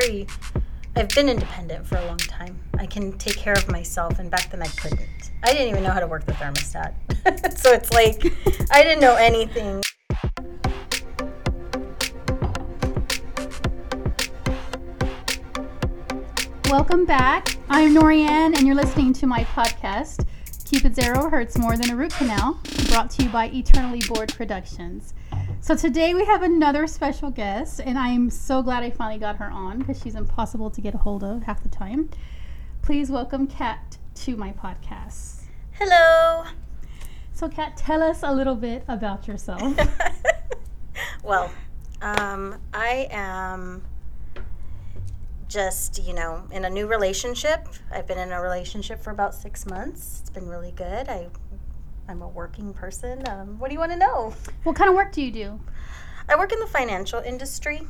very, I've been independent for a long time. I can take care of myself, and back then I couldn't. I didn't even know how to work the thermostat. so it's like, I didn't know anything. Welcome back. I'm Norianne, and you're listening to my podcast, Cupid Zero Hurts More Than a Root Canal, brought to you by Eternally Bored Productions. So today we have another special guest, and I'm so glad I finally got her on because she's impossible to get a hold of half the time. Please welcome Kat to my podcast. Hello. So, Kat, tell us a little bit about yourself. well, um, I am just, you know, in a new relationship. I've been in a relationship for about six months. It's been really good. I, I'm a working person. Um, what do you want to know? what kind of work do you do? I work in the financial industry.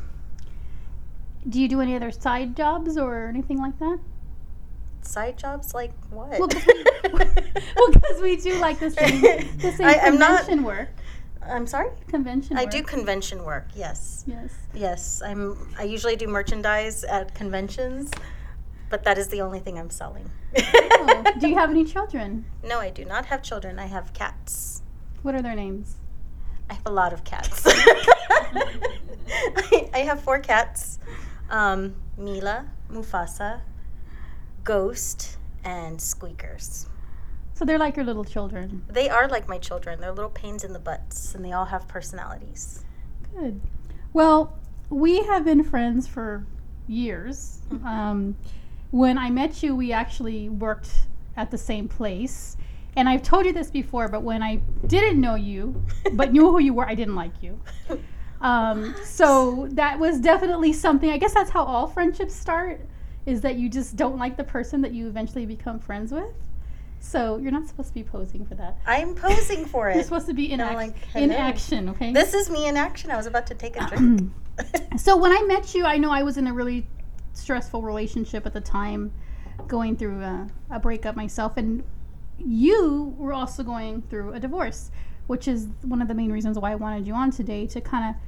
Do you do any other side jobs or anything like that? Side jobs like what? Well, because we do like the same, the same I- I'm not- convention work. I'm sorry? Convention I work. do convention work, yes. Yes. Yes, I'm. I usually do merchandise at conventions, but that is the only thing I'm selling. Oh, do you have any children? no, I do not have children. I have cats. What are their names? I have a lot of cats. I, I have four cats: um, Mila, Mufasa, Ghost, and Squeakers. So they're like your little children. They are like my children. They're little pains in the butts, and they all have personalities. Good. Well, we have been friends for years. Mm-hmm. Um, when I met you, we actually worked at the same place. And I've told you this before, but when I didn't know you, but knew who you were, I didn't like you. Um, so that was definitely something. I guess that's how all friendships start, is that you just don't like the person that you eventually become friends with. So you're not supposed to be posing for that. I'm posing for it. You're supposed to be in, I'm like, in action, okay? This is me in action. I was about to take a drink. So when I met you, I know I was in a really stressful relationship at the time, going through a, a breakup myself, and you were also going through a divorce, which is one of the main reasons why I wanted you on today to kind of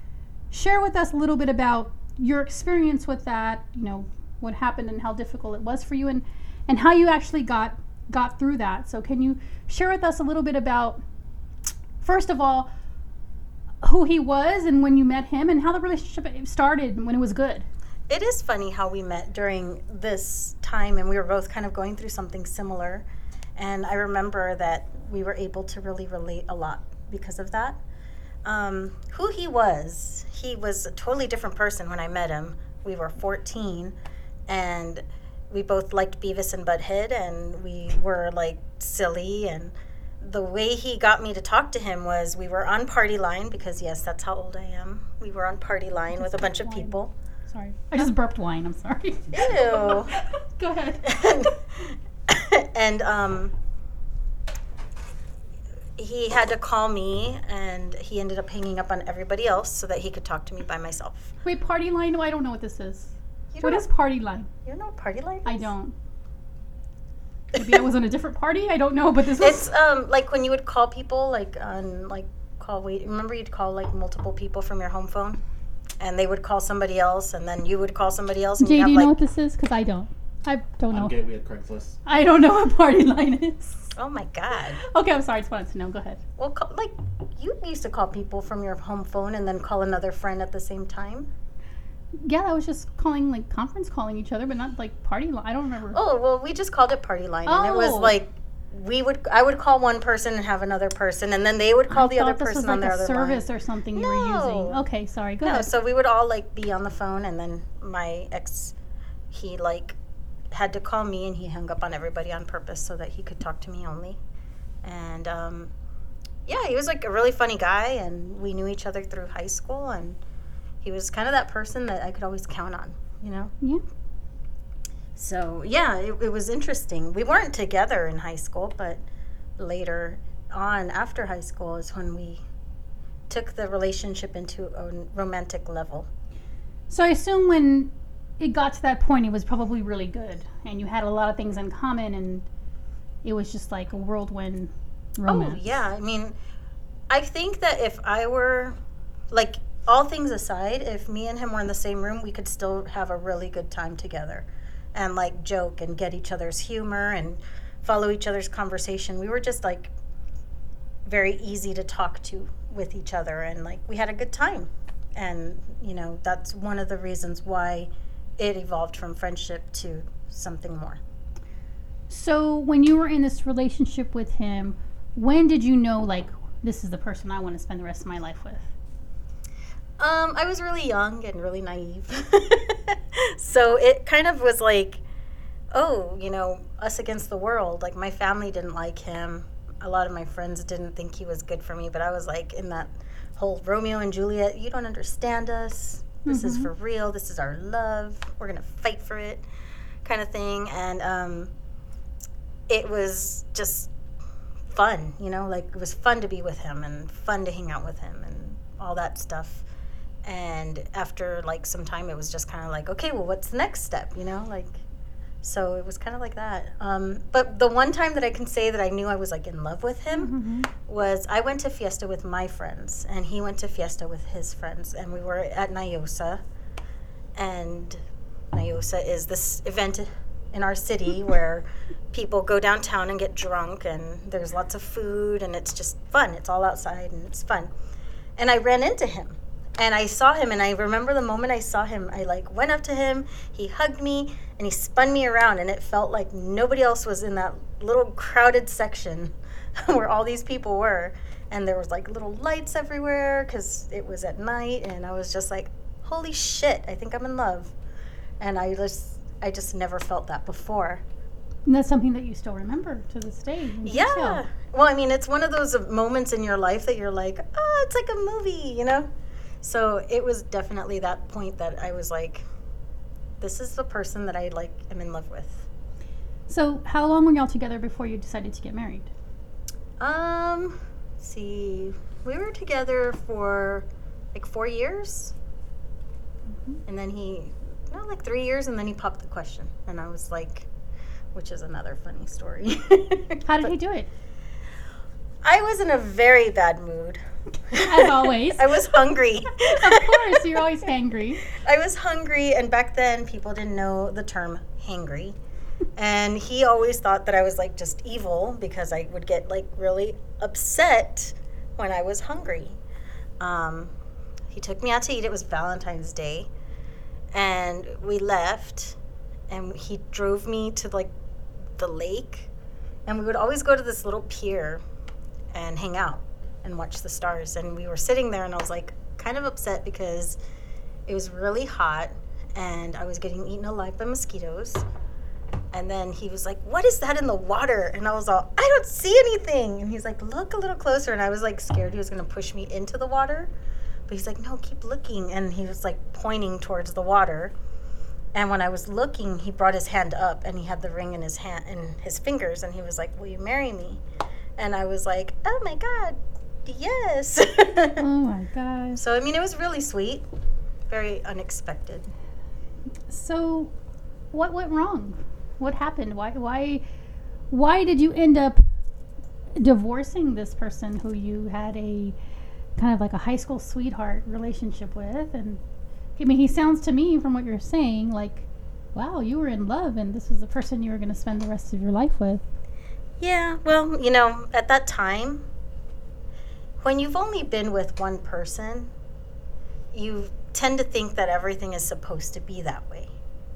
share with us a little bit about your experience with that. You know what happened and how difficult it was for you, and and how you actually got got through that. So can you share with us a little bit about, first of all, who he was and when you met him and how the relationship started and when it was good. It is funny how we met during this time, and we were both kind of going through something similar. And I remember that we were able to really relate a lot because of that. Um, who he was, he was a totally different person when I met him. We were 14, and we both liked Beavis and Butthead, and we were like silly. And the way he got me to talk to him was we were on Party Line, because yes, that's how old I am. We were on Party Line with a bunch of people. Sorry. I just burped wine. I'm sorry. Ew. Go ahead. and um, he had to call me, and he ended up hanging up on everybody else so that he could talk to me by myself. Wait, party line? No, I don't know what this is. You What is party line? You don't know what party line? Is? I don't. Maybe I was on a different party. I don't know, but this was. It's um like when you would call people like on like call wait. Remember you'd call like multiple people from your home phone, and they would call somebody else, and then you would call somebody else, and Jay, you do you like know what this is? Because I don't. I don't know. I'm Gateway at Craigslist. I don't know what party line is. oh my god. Okay, I'm sorry. I just wanted to know. Go ahead. Well, call, like you used to call people from your home phone and then call another friend at the same time. Yeah, that was just calling, like, conference calling each other, but not, like, party line. I don't remember. Oh well, we just called it party line, and it was Oh. like we would I would call one person and have another person, and then they would call I the other person was on like their a other service line. or something you were using. No. Okay, sorry. Go No, ahead. so we would all like be on the phone, and then my ex, he like had to call me, and he hung up on everybody on purpose so that he could talk to me only, and um, yeah, he was like a really funny guy, and we knew each other through high school, and he was kind of that person that I could always count on, you know. yeah. So yeah, it, it was interesting. We weren't together in high school, but later on, after high school, is when we took the relationship into a romantic level. So I assume when it got to that point, it was probably really good, and you had a lot of things in common, and it was just like a whirlwind romance. Oh yeah, I mean, I think that if I were like all things aside, if me and him were in the same room, we could still have a really good time together and like joke and get each other's humor and follow each other's conversation. We were just like very easy to talk to with each other and like we had a good time. And, you know, that's one of the reasons why it evolved from friendship to something more. So, when you were in this relationship with him, when did you know, like, this is the person I want to spend the rest of my life with? Um, I was really young and really naive. so it kind of was like, oh, you know, us against the world. Like my family didn't like him. A lot of my friends didn't think he was good for me, but I was like in that whole Romeo and Juliet, you don't understand us. This mm-hmm. is for real. This is our love. We're going to fight for it kind of thing. And um, it was just fun, you know, like it was fun to be with him and fun to hang out with him and all that stuff and after like some time it was just kind of like okay well what's the next step? You know like so it was kind of like that. Um, but the one time that i can say that i knew i was like in love with him mm-hmm. was i went to fiesta with my friends and he went to fiesta with his friends and we were at NIOSA and NIOSA is this event in our city where people go downtown and get drunk and there's lots of food and it's just fun. It's all outside and it's fun. And i ran into him and I saw him and I remember the moment I saw him I like went up to him he hugged me and he spun me around and it felt like nobody else was in that little crowded section where all these people were and there was like little lights everywhere cuz it was at night and I was just like holy shit I think I'm in love and I just I just never felt that before and that's something that you still remember to this day. Yeah. Well, I mean, it's one of those moments in your life that you're like, oh, it's like a movie, you know? So it was definitely that point that I was like, this is the person that I like am in love with. So how long were y'all together before you decided to get married? Um, see, we were together for like four years, mm-hmm. and then he, no, like three years, and then he popped the question, and I was like, which is another funny story. How did he do it? I was in a very bad mood. As always. I was hungry. of course, you're always hangry. I was hungry, and back then people didn't know the term hangry. And he always thought that I was like just evil because I would get like really upset when I was hungry. Um, he took me out to eat. It was Valentine's Day. And we left, and he drove me to like the lake. And we would always go to this little pier and hang out and watch the stars. And we were sitting there, and I was like kind of upset because it was really hot and I was getting eaten alive by mosquitoes. And then he was like, What is that in the water? And I was all, I don't see anything. And he's like, Look a little closer. And I was like scared he was going to push me into the water. But he's like, No, keep looking. And he was like pointing towards the water. And when I was looking, he brought his hand up and he had the ring in his hand in his fingers and he was like, "Will you marry me?" And I was like, "Oh my god, yes. oh my gosh. So, I mean, it was really sweet, very unexpected. So, what went wrong? What happened? Why, why, why did you end up divorcing this person who you had a kind of like a high school sweetheart relationship with? And I mean, he sounds to me from what you're saying like, wow, you were in love and this was the person you were going to spend the rest of your life with. Yeah, well, you know, at that time, when you've only been with one person, you tend to think that everything is supposed to be that way.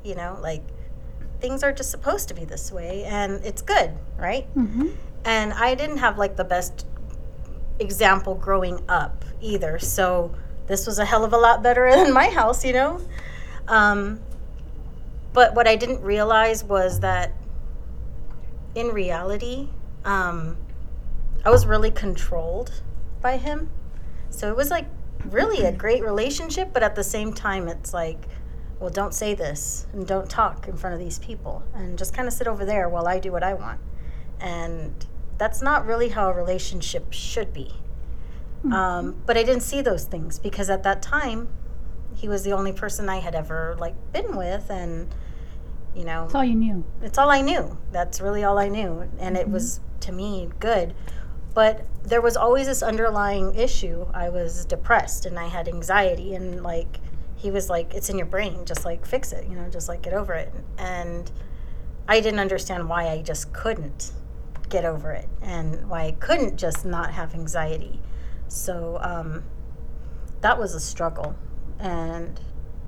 You know, like things are just supposed to be this way and it's good, right? Mm-hmm. And I didn't have like the best example growing up either. So this was a hell of a lot better than my house, you know? Um, but what I didn't realize was that in reality, um, I was really controlled by him. So it was like really a great relationship, but at the same time, it's like, well, don't say this and don't talk in front of these people and just kind of sit over there while I do what I want. And that's not really how a relationship should be. Mm-hmm. Um, but I didn't see those things because at that time, he was the only person I had ever like been with, and you know, it's all you knew. It's all I knew. That's really all I knew, and mm-hmm. it was to me good but there was always this underlying issue. I was depressed and I had anxiety, and like he was like, "It's in your brain. Just like fix it. You know, just like get over it." And I didn't understand why I just couldn't get over it and why I couldn't just not have anxiety. So um, that was a struggle, and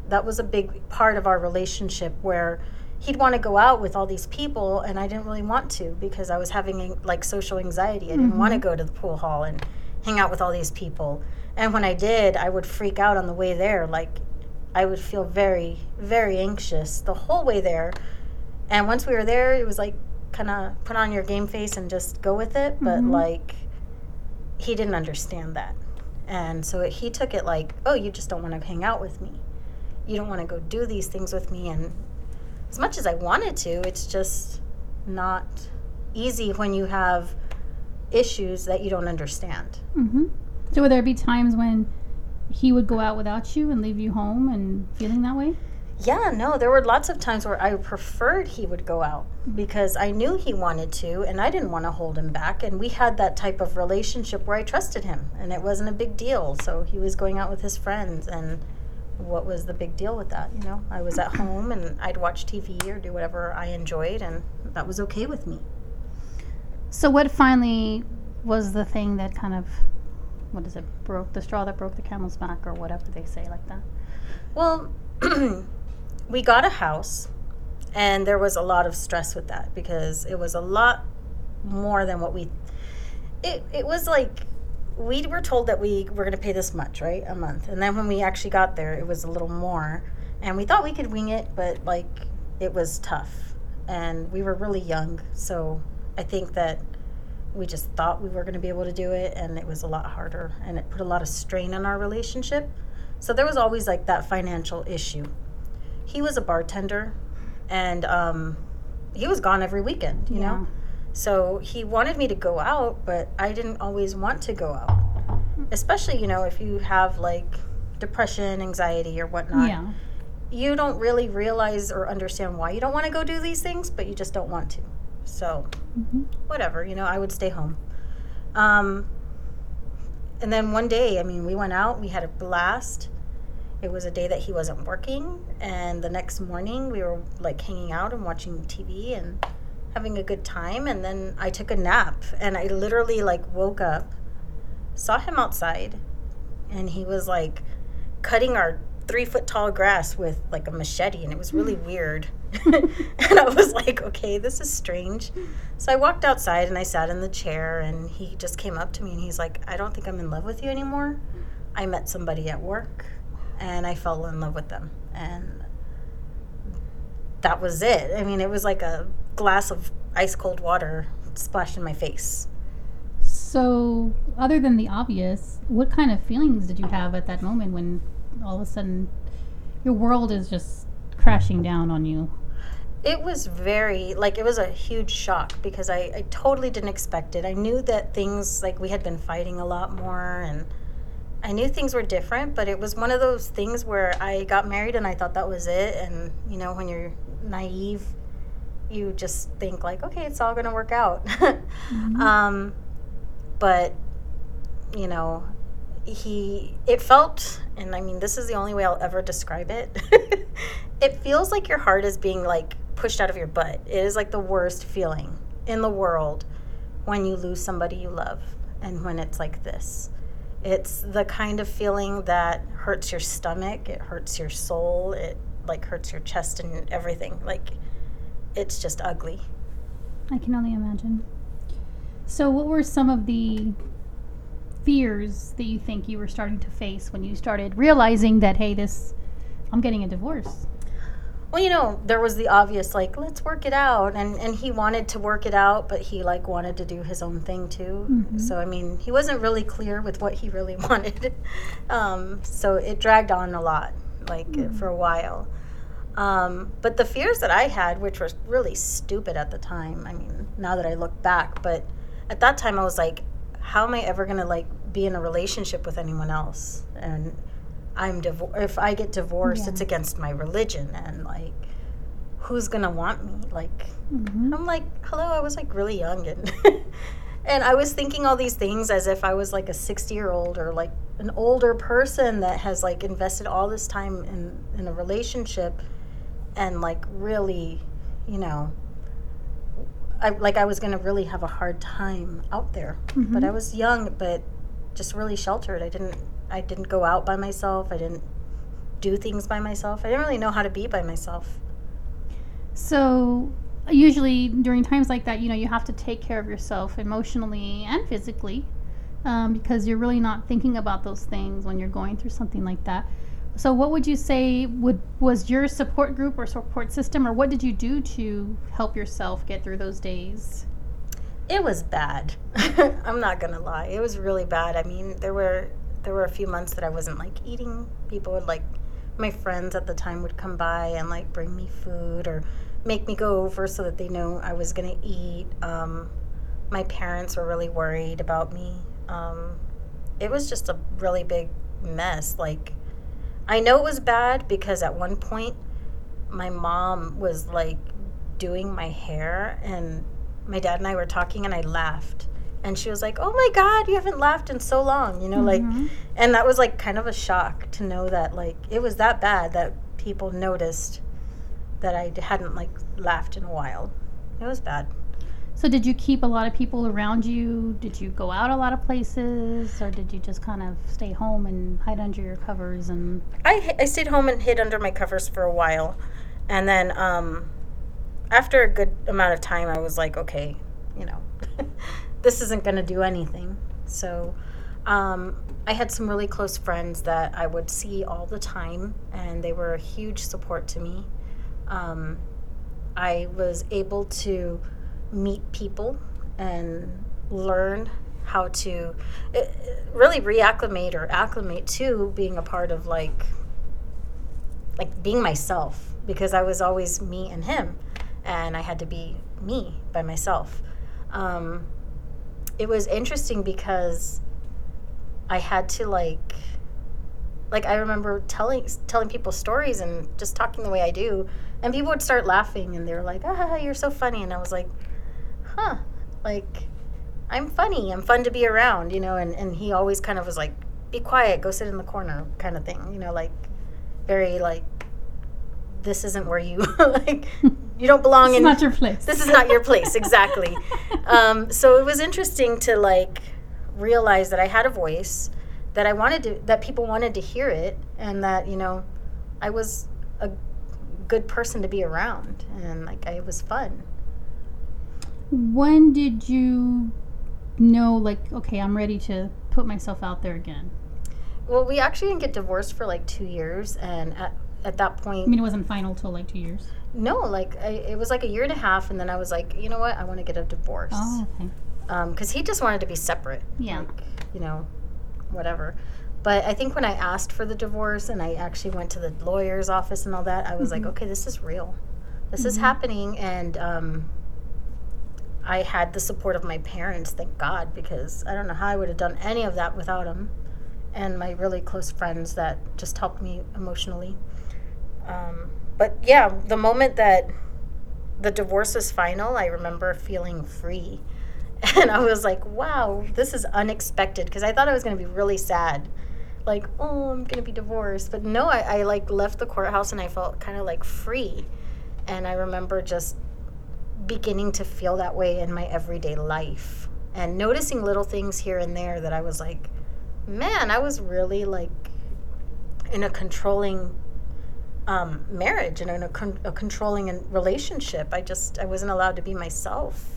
that was a big part of our relationship where he'd want to go out with all these people and I didn't really want to because I was having like social anxiety. I didn't Mhm. want to go to the pool hall and hang out with all these people. And when I did, I would freak out on the way there. Like I would feel very, very anxious the whole way there. And once we were there, it was like kind of put on your game face and just go with it. But Mhm. like he didn't understand that. And so it, he took it like, oh, you just don't want to hang out with me. You don't want to go do these things with me. And as much as I wanted to, it's just not easy when you have issues that you don't understand. hmm So would there be times when he would go out without you and leave you home and feeling that way? Yeah, no, there were lots of times where I preferred he would go out because I knew he wanted to and I didn't want to hold him back. And we had that type of relationship where I trusted him and it wasn't a big deal. So he was going out with his friends and what was the big deal with that? You know, I was at home and I'd watch TV or do whatever I enjoyed and that was okay with me. So what finally was the thing that kind of what is it broke the straw that broke the camel's back or whatever they say like that? Well, we got a house, and there was a lot of stress with that because it was a lot more than what we. It it was like we were told that we were going to pay this much, right, a month, and then when we actually got there, it was a little more, and we thought we could wing it, but like it was tough, and we were really young, so I think that we just thought we were going to be able to do it and it was a lot harder and it put a lot of strain on our relationship. So there was always like that financial issue. He was a bartender and um, he was gone every weekend you know so he wanted me to go out but i didn't always want to go out especially you know if you have like depression anxiety or whatnot Yeah. you don't really realize or understand why you don't want to go do these things but you just don't want to so hmm whatever, you know, I would stay home. Um, and then one day, I mean, we went out, we had a blast. It was a day that he wasn't working, and the next morning we were like hanging out and watching TV and having a good time. And then I took a nap, and I literally like woke up, saw him outside, and he was like cutting our three foot tall grass with like a machete, and it was really weird. and I was like, okay, this is strange. So I walked outside and I sat in the chair, and he just came up to me and he's like, I don't think I'm in love with you anymore. I met somebody at work and I fell in love with them. And that was it. I mean, it was like a glass of ice cold water splashed in my face. So other than the obvious, what kind of feelings did you have at that moment when all of a sudden your world is just crashing down on you? It was very, like, it was a huge shock because I, I totally didn't expect it. I knew that things, like, we had been fighting a lot more and I knew things were different, but it was one of those things where I got married and I thought that was it. And, you know, when you're naive, you just think, like, okay, it's all going to work out. um, but, you know, he, it felt, and I mean, this is the only way I'll ever describe it. it feels like your heart is being, like, pushed out of your butt. It is like the worst feeling in the world when you lose somebody you love and when it's like this. It's the kind of feeling that hurts your stomach, it hurts your soul, it like hurts your chest and everything. Like it's just ugly. I can only imagine. So, what were some of the fears that you think you were starting to face when you started realizing that, hey, this, I'm getting a divorce? Well, you know, there was the obvious like, let's work it out, and and he wanted to work it out, but he like wanted to do his own thing too. Mhm. So I mean, he wasn't really clear with what he really wanted. um, so it dragged on a lot, like Mm. for a while. Um, but the fears that I had, which were really stupid at the time, I mean, now that I look back, but at that time I was like, how am I ever gonna like be in a relationship with anyone else? And I'm divor- if I get divorced, Yeah. it's against my religion, and like, who's gonna want me? Like, Mm-hmm. I'm like, hello, I was like really young and and I was thinking all these things as if I was like a 60 year old or like an older person that has like invested all this time in, in a relationship and like really, you know, I, like I was gonna really have a hard time out there. But I Mhm. was young, but just really sheltered. I didn't I didn't go out by myself. I didn't do things by myself. I didn't really know how to be by myself. So, usually during times like that, you know, you have to take care of yourself emotionally and physically um, because you're really not thinking about those things when you're going through something like that. So, what would you say would was your support group or support system, or what did you do to help yourself get through those days? It was bad. I'm not gonna lie. It was really bad. I mean, there were there were a few months that I wasn't like eating. People would like my friends at the time would come by and like bring me food or make me go over so that they know I was gonna eat. Um, my parents were really worried about me. Um, it was just a really big mess. Like I know it was bad because at one point my mom was like doing my hair and my dad and I were talking and I laughed. And she was like, "Oh my god, you haven't laughed in so long." You know, like Mhm. and that was like kind of a shock to know that like it was that bad that people noticed that I hadn't like laughed in a while. It was bad. So, did you keep a lot of people around you? Did you go out a lot of places, or did you just kind of stay home and hide under your covers and I I stayed home and hid under my covers for a while. And then um after a good amount of time I was like, okay, you know, this isn't going to do anything. So um I had some really close friends that I would see all the time and they were a huge support to me. Um I was able to meet people and learn how to uh, really reacclimate or acclimate to being a part of like like being myself because I was always me and him and I had to be me by myself. Um, it was interesting because I had to like like I remember telling telling people stories and just talking the way I do and people would start laughing and they were like, "Ah, you're so funny." And I was like, "Huh." Like I'm funny. I'm fun to be around, you know, and and he always kind of was like, "Be quiet, go sit in the corner," kind of thing, you know, like very like this isn't where you like you don't belong in not your place? this is not your place exactly um, so it was interesting to like realize that i had a voice that i wanted to that people wanted to hear it and that you know i was a good person to be around and like i was fun when did you know, like, okay, I'm ready to put myself out there again? well we actually didn't get divorced for like two years and at, at that point I mean, it wasn't final till like two years. no like I, it was like a year and a half and then i was like you know what i want to get a divorce Oh, okay. because he just wanted to be separate. Yeah. Like, you know, whatever. But I think when I asked for the divorce and I actually went to the lawyer's office and all that, I was like, Mhm. okay, this is real. This is Mhm. happening. And um, I had the support of my parents, thank God, because I don't know how I would have done any of that without them. And my really close friends that just helped me emotionally. Um, but yeah, the moment that the divorce was final, I remember feeling free. And I was like, wow, this is unexpected because I thought I was going to be really sad. Like, oh, I'm going to be divorced. But no, I, I like left the courthouse and I felt kind of like free. And I remember just beginning to feel that way in my everyday life and noticing little things here and there that I was like, man, I was really like in a controlling um, marriage and in a, con- a controlling relationship. I just, I wasn't allowed to be myself.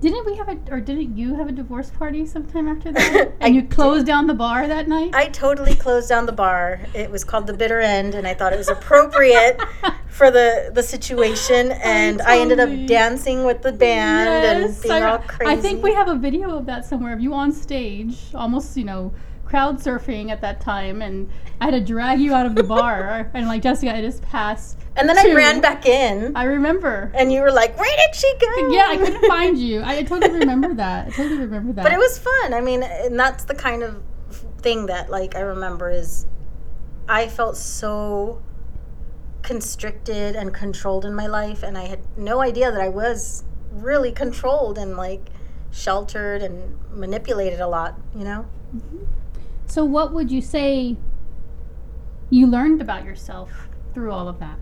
Didn't we have a, or didn't you have a divorce party sometime after that? And you closed down the bar that night? I totally closed down the bar. It was called the bitter end, and I thought it was appropriate for the the situation. And I, ended up dancing with the band and being I, all crazy. I think we have a video of that somewhere of you on stage, almost, you know, crowd surfing at that time. And I had to drag you out of the bar. and like, Jessica, I just passed. And then I ran back in, I remember. and you were like, "Where did she go?" Yeah, I couldn't find you. I, I totally remember that. I totally remember that. But it was fun. I mean, and that's the kind of thing that like I remember is I felt so constricted and controlled in my life and I had no idea that I was really controlled and like sheltered and manipulated a lot, you know? Mm-hmm. So, what would you say you learned about yourself through all of that?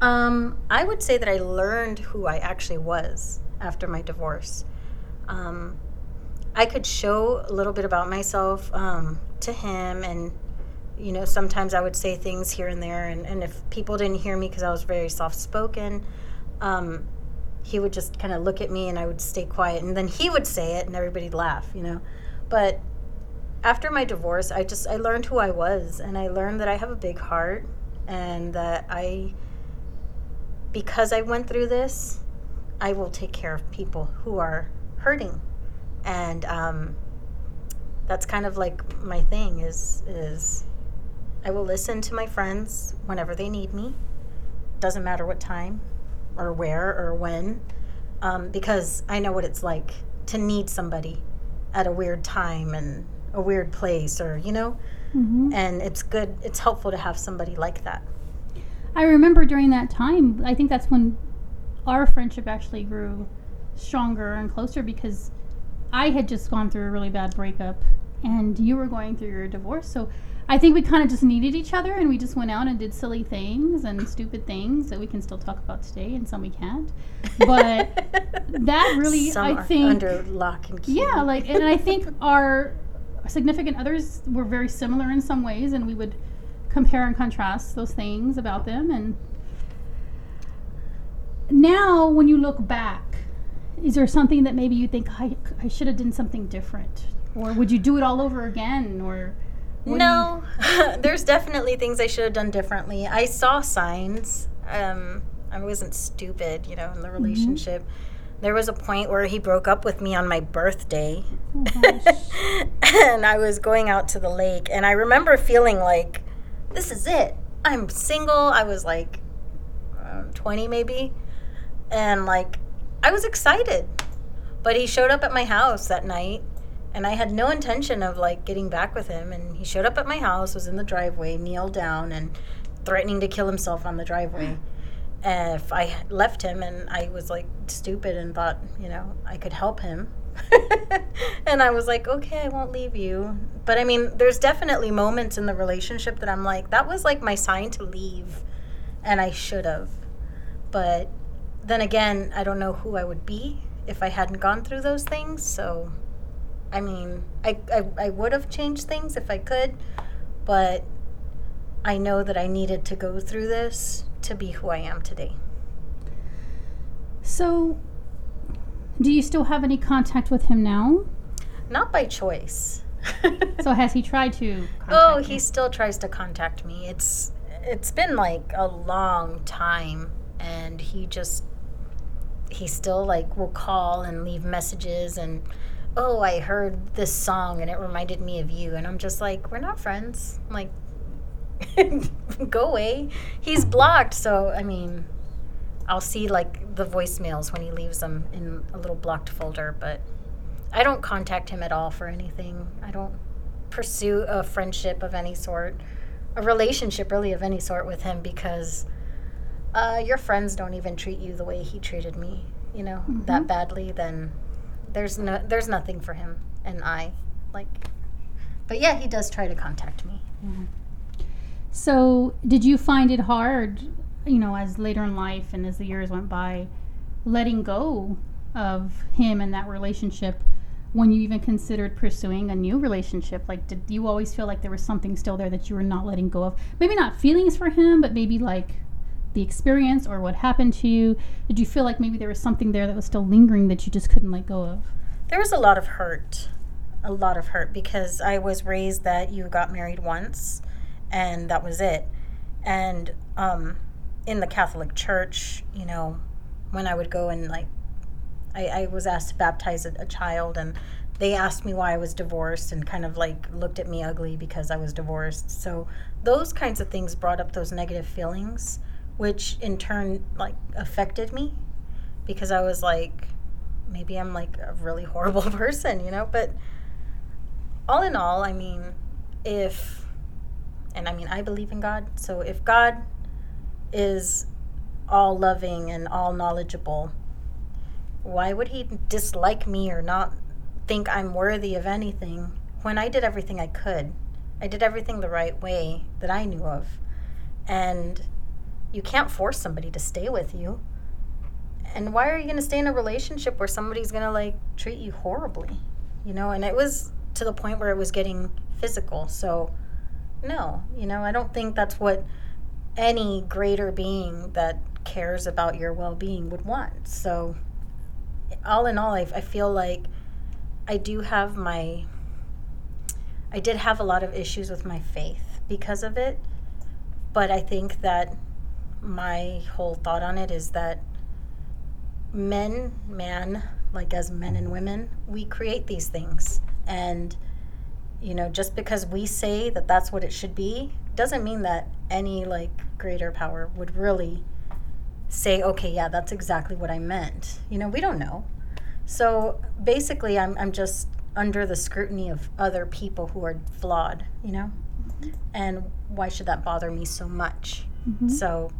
Um, I would say that I learned who I actually was after my divorce. Um, I could show a little bit about myself um, to him, and you know, sometimes I would say things here and there, and, and if people didn't hear me because I was very soft spoken, um, he would just kind of look at me and I would stay quiet, and then he would say it, and everybody'd laugh, you know. But after my divorce, I just I learned who I was, and I learned that I have a big heart, and that I, because I went through this, I will take care of people who are hurting, and um, that's kind of like my thing is is I will listen to my friends whenever they need me. Doesn't matter what time, or where, or when, um, because I know what it's like to need somebody at a weird time and a weird place, or you know. Mm-hmm. And it's good. It's helpful to have somebody like that. I remember during that time, I think that's when our friendship actually grew stronger and closer because I had just gone through a really bad breakup and you were going through your divorce. So I think we kind of just needed each other and we just went out and did silly things and stupid things that we can still talk about today and some we can't. But that really, Some I think. under lock and key. Yeah, like, and I think our significant others were very similar in some ways, and we would compare and contrast those things about them. And now, when you look back, is there something that maybe you think I, I should have done something different, or would you do it all over again, or No, there's definitely things I should have done differently. I saw signs. Um, I wasn't stupid, you know, in the relationship. There was a point where he broke up with me on my birthday. Oh, and I was going out to the lake, and I remember feeling like, this is it. I'm single. I was like uh, 20 maybe. And like, I was excited. But he showed up at my house that night, and I had no intention of like getting back with him. And he showed up at my house, was in the driveway, kneeled down, and threatening to kill himself on the driveway. And if I left him and I was like stupid and thought, you know, I could help him. and I was like, okay, I won't leave you. But I mean, there's definitely moments in the relationship that I'm like, that was like my sign to leave. And I should have. But then again, I don't know who I would be if I hadn't gone through those things. So, I mean, I, I, I would have changed things if I could. But I know that I needed to go through this to be who I am today. So, do you still have any contact with him now? Not by choice. So has he tried to? oh, contact he you? still tries to contact me. It's it's been like a long time and he just he still like will call and leave messages and oh, I heard this song and it reminded me of you and I'm just like, we're not friends. I'm like go away. He's blocked, so I mean, I'll see like the voicemails when he leaves them in a little blocked folder, but I don't contact him at all for anything. I don't pursue a friendship of any sort, a relationship really of any sort with him because uh, your friends don't even treat you the way he treated me, you know, that badly. Then there's no, there's nothing for him and I, like. But yeah, he does try to contact me. So, did you find it hard, you know, as later in life and as the years went by, letting go of him and that relationship when you even considered pursuing a new relationship? Like, did you always feel like there was something still there that you were not letting go of? Maybe not feelings for him, but maybe like the experience or what happened to you. Did you feel like maybe there was something there that was still lingering that you just couldn't let go of? There was a lot of hurt, a lot of hurt because I was raised that you got married once and that was it. And um, in the Catholic Church, you know, when I would go and like, I, I was asked to baptize a, a child and they asked me why I was divorced and kind of like looked at me ugly because I was divorced. So those kinds of things brought up those negative feelings, which in turn like affected me because I was like, maybe I'm like a really horrible person, you know? But all in all, I mean, if, and I mean, I believe in God. So if God is all loving and all knowledgeable, why would he dislike me or not think I'm worthy of anything when I did everything I could? I did everything the right way that I knew of. And you can't force somebody to stay with you. And why are you going to stay in a relationship where somebody's going to like treat you horribly? You know, and it was to the point where it was getting physical. So, no, you know, I don't think that's what any greater being that cares about your well being would want. So, all in all, I, I feel like I do have my, I did have a lot of issues with my faith because of it. But I think that my whole thought on it is that men, man, like as men and women, we create these things. And, you know, just because we say that that's what it should be, doesn't mean that any like greater power would really say, okay, yeah, that's exactly what I meant. You know, we don't know. So basically, I'm, I'm just under the scrutiny of other people who are flawed, you know? And why should that bother me so much? Mhm. So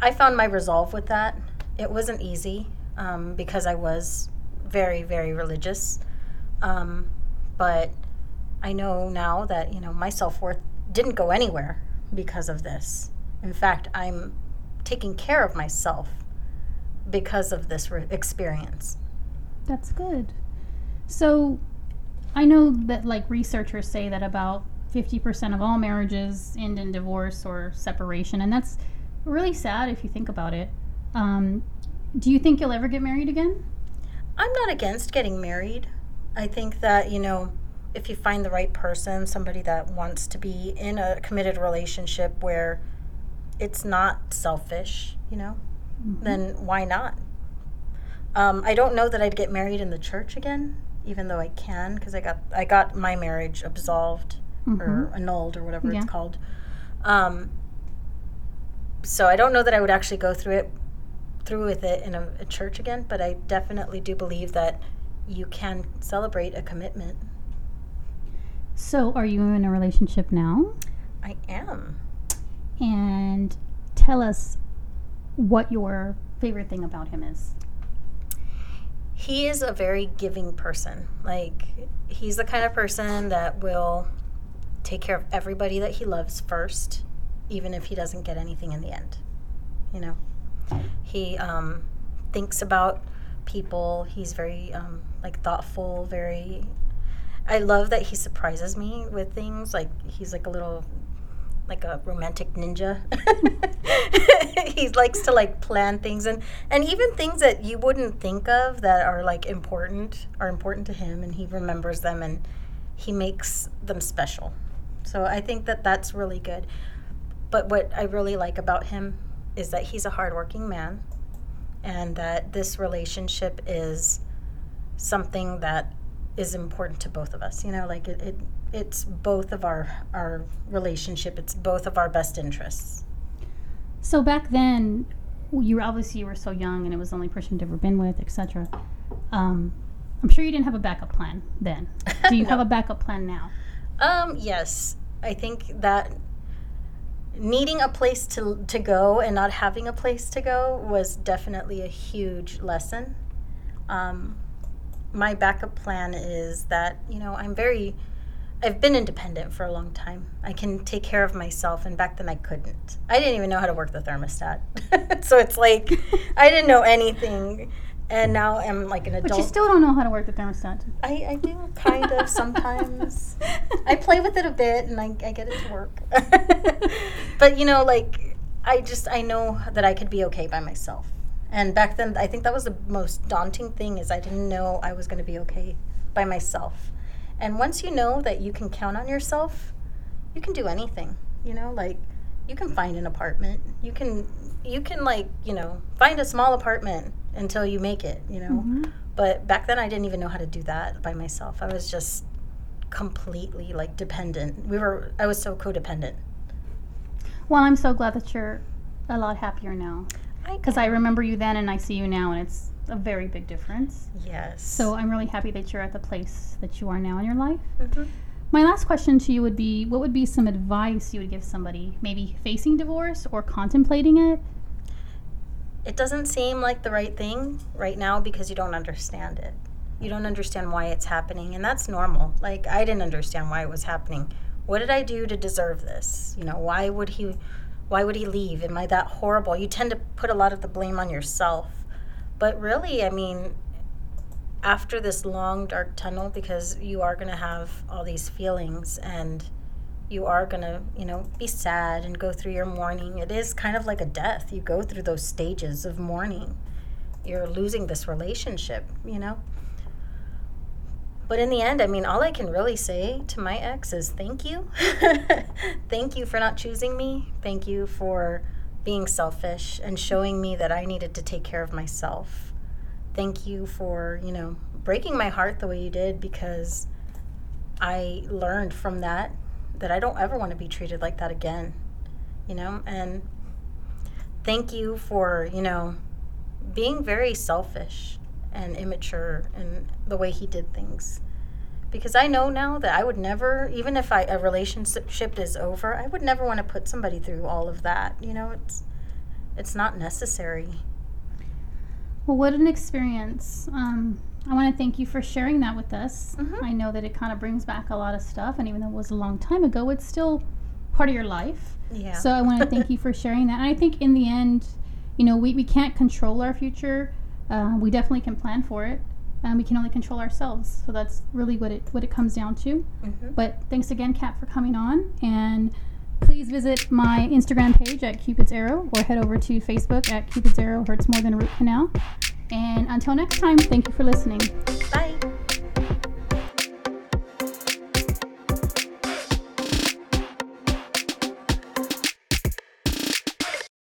I found my resolve with that. It wasn't easy um, because I was very, very religious. Um, but I know now that, you know, my self worth didn't go anywhere because of this. In fact, I'm taking care of myself because of this re- experience. That's good. So, I know that like researchers say that about 50% of all marriages end in divorce or separation, and that's really sad if you think about it. Um, do you think you'll ever get married again? I'm not against getting married. I think that, you know, if you find the right person, somebody that wants to be in a committed relationship where it's not selfish, you know, then why not? Um, I don't know that I'd get married in the church again, even though I can, because I got I got my marriage absolved or annulled or whatever Yeah. it's called. Um, so I don't know that I would actually go through it through with it in a, a church again, but I definitely do believe that you can celebrate a commitment. So, are you in a relationship now? I am. And tell us what your favorite thing about him is. He is a very giving person. Like he's the kind of person that will take care of everybody that he loves first, even if he doesn't get anything in the end. You know, he um, thinks about people. He's very um, like thoughtful. Very. I love that he surprises me with things. Like he's like a little like a romantic ninja. he likes to like plan things and and even things that you wouldn't think of that are like important are important to him and he remembers them and he makes them special. So I think that that's really good. But what I really like about him is that he's a hardworking man and that this relationship is something that is important to both of us. You know, like it, it it's both of our our relationship. It's both of our best interests. So back then, you were obviously you were so young, and it was the only person you'd ever been with, etc. Um, I'm sure you didn't have a backup plan then. Do you No. have a backup plan now? Um, yes, I think that needing a place to to go and not having a place to go was definitely a huge lesson. Um, my backup plan is that you know I'm very I've been independent for a long time. I can take care of myself, and back then I couldn't. I didn't even know how to work the thermostat, so it's like I didn't know anything. And now I'm like an adult. But you still don't know how to work the thermostat. I, I do kind of sometimes. I play with it a bit and I, I get it to work. but you know, like I just I know that I could be okay by myself. And back then I think that was the most daunting thing is I didn't know I was going to be okay by myself. And once you know that you can count on yourself, you can do anything. You know, like you can find an apartment. You can you can like, you know, find a small apartment until you make it, you know. Mhm. But back then, I didn't even know how to do that by myself. I was just completely like dependent. We were. I was so codependent. Well, I'm so glad that you're a lot happier now. I Because I remember you then and I see you now, and it's a very big difference. yes. So I'm really happy that you're at the place that you are now in your life. Mhm. My last question to you would be what would be some advice you would give somebody maybe facing divorce or contemplating it? it doesn't seem like the right thing right now because you don't understand it. You don't understand why it's happening, and that's normal. Like, I didn't understand why it was happening. What did I do to deserve this? You know, why would he why would he leave? Am I that horrible? You tend to put a lot of the blame on yourself. But really, I mean, after this long dark tunnel because you are going to have all these feelings and you are going to, you know, be sad and go through your mourning. It is kind of like a death. You go through those stages of mourning. You're losing this relationship, you know? But in the end, I mean, all I can really say to my ex is thank you. thank you for not choosing me. Thank you for being selfish and showing me that I needed to take care of myself. Thank you for, you know, breaking my heart the way you did because I learned from that that I don't ever want to be treated like that again. You know, and thank you for, you know, being very selfish and immature in the way he did things. Because I know now that I would never, even if I, a relationship is over, I would never want to put somebody through all of that. You know, it's it's not necessary. Well, what an experience. Um, I want to thank you for sharing that with us. Mhm. I know that it kind of brings back a lot of stuff, and even though it was a long time ago, it's still part of your life. Yeah. So I want to thank you for sharing that. And I think in the end, you know, we, we can't control our future. Uh, we definitely can plan for it. Um, we can only control ourselves. So that's really what it what it comes down to. Mhm. But thanks again, Kat, for coming on. And please visit my Instagram page at Cupid's Arrow or head over to Facebook at Cupid's Arrow Hurts More Than a Root Canal. And until next time, thank you for listening. Bye.